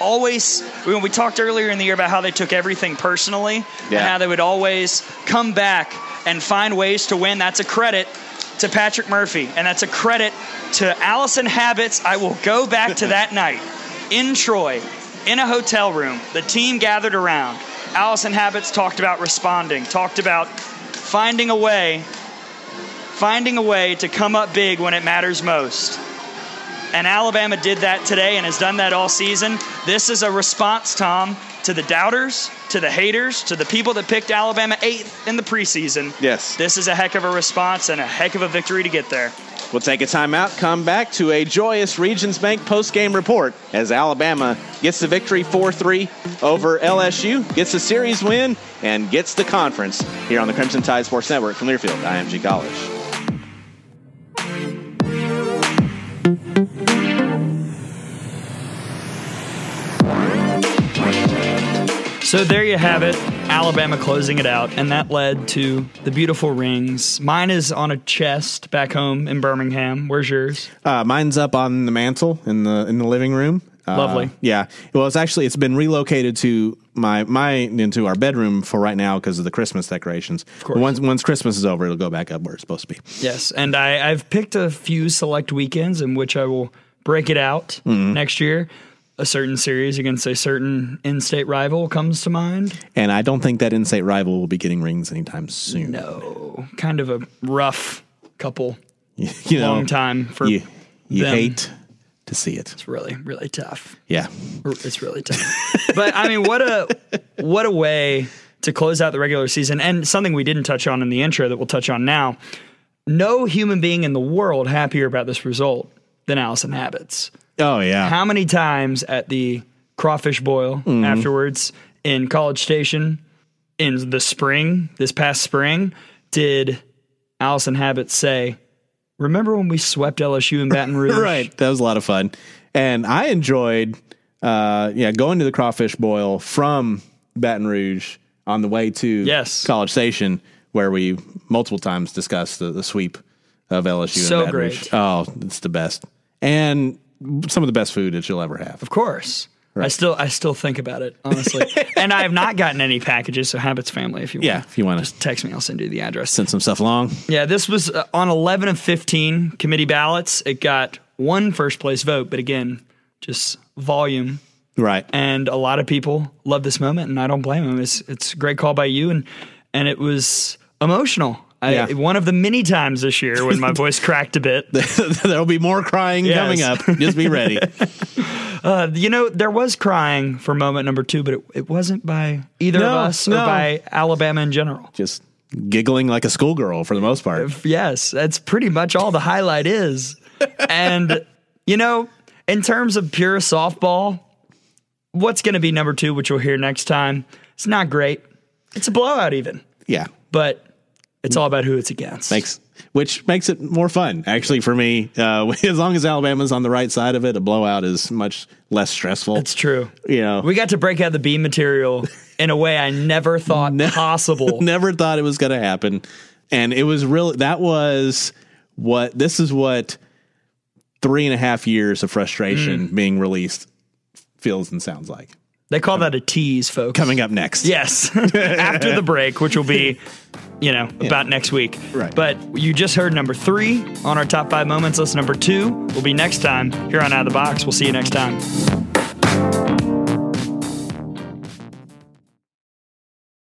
always when we talked earlier in the year about how they took everything personally Yeah. and how they would always come back and find ways to win. That's a credit to Patrick Murphy and that's a credit to Alyson Habetz. I will go back to that night in Troy in a hotel room. The team gathered around. Alyson Habetz talked about responding, talked about finding a way, finding a way to come up big when it matters most. And Alabama did that today and has done that all season. This is a response, Tom, to the doubters, to the haters, to the people that picked Alabama eighth in the preseason. Yes. This is a heck of a response and a heck of a victory to get there. We'll take a timeout, come back to a joyous Regions Bank post-game report as Alabama gets the victory 4-3 over LSU, gets the series win, and gets the conference here on the Crimson Tide Sports Network from Learfield, IMG College. So there you have it. Alabama closing it out, and that led to the beautiful rings. Mine is on a chest back home in Birmingham. Where's yours? Uh, mine's up on the mantle in the in the living room. Uh, Lovely. Yeah. Well, it's actually it's been relocated to my my into our bedroom for right now because of the Christmas decorations. Of course. Once once Christmas is over, it'll go back up where it's supposed to be. Yes, and I, I've picked a few select weekends in which I will break it out Mm-hmm. next year. A certain series against a certain in-state rival comes to mind. And I don't think that in-state rival will be getting rings anytime soon. No, kind of a rough couple, you know, long time for you you them. hate to see it. It's really, really tough. Yeah. It's really tough. but I mean, what a what a way to close out the regular season, and something we didn't touch on in the intro that we'll touch on now. No human being in the world happier about this result than Alyson Habetz. Oh yeah. How many times at the crawfish boil afterwards in College Station in the spring, this past spring, did Alyson Habetz say, Remember when we swept LSU in Baton Rouge? right. That was a lot of fun. And I enjoyed uh yeah, going to the crawfish boil from Baton Rouge on the way to Yes. College Station where we multiple times discussed the, the sweep of LSU So and Baton Rouge. great. Oh, it's the best. And some of the best food that you'll ever have. Of course. I still I still think about it, honestly. and I have not gotten any packages, so Habetz family, if you Yeah, want. if you want to Just text me, I'll send you the address. send some stuff along. Yeah, this was uh, on 11 of 15 committee ballots. It got one first place vote, but again, just volume. Right. And a lot of people love this moment, and I don't blame them. It's it's a great call by you, and and it was emotional. I, One of the many times this year when my voice cracked a bit. There'll be more crying Yes. coming up. Just be ready. Uh, you know, there was crying for moment number two, but it, it wasn't by either No, of us or by Alabama in general. Just giggling like a schoolgirl for the most part. Yes, that's pretty much all the highlight is. and, you know, in terms of pure softball, what's going to be number two, which we'll hear next time, it's not great. It's a blowout, even, Yeah. but it's all about who it's against. makes which makes it more fun actually for me. Uh, as long as Alabama's on the right side of it, a blowout is much less stressful. it's true. you know, We got to break out the B material in a way I never thought possible. never thought it was going to happen, and it was really that was what this is what three and a half years of Mm. frustration being released feels and sounds like. They call that a tease, folks. Coming up next, Yes, after the break, which will be, you know, about next week. Right. But you just heard number three on our top five moments list. Number two will be next time here on Out of the Box. We'll see you next time.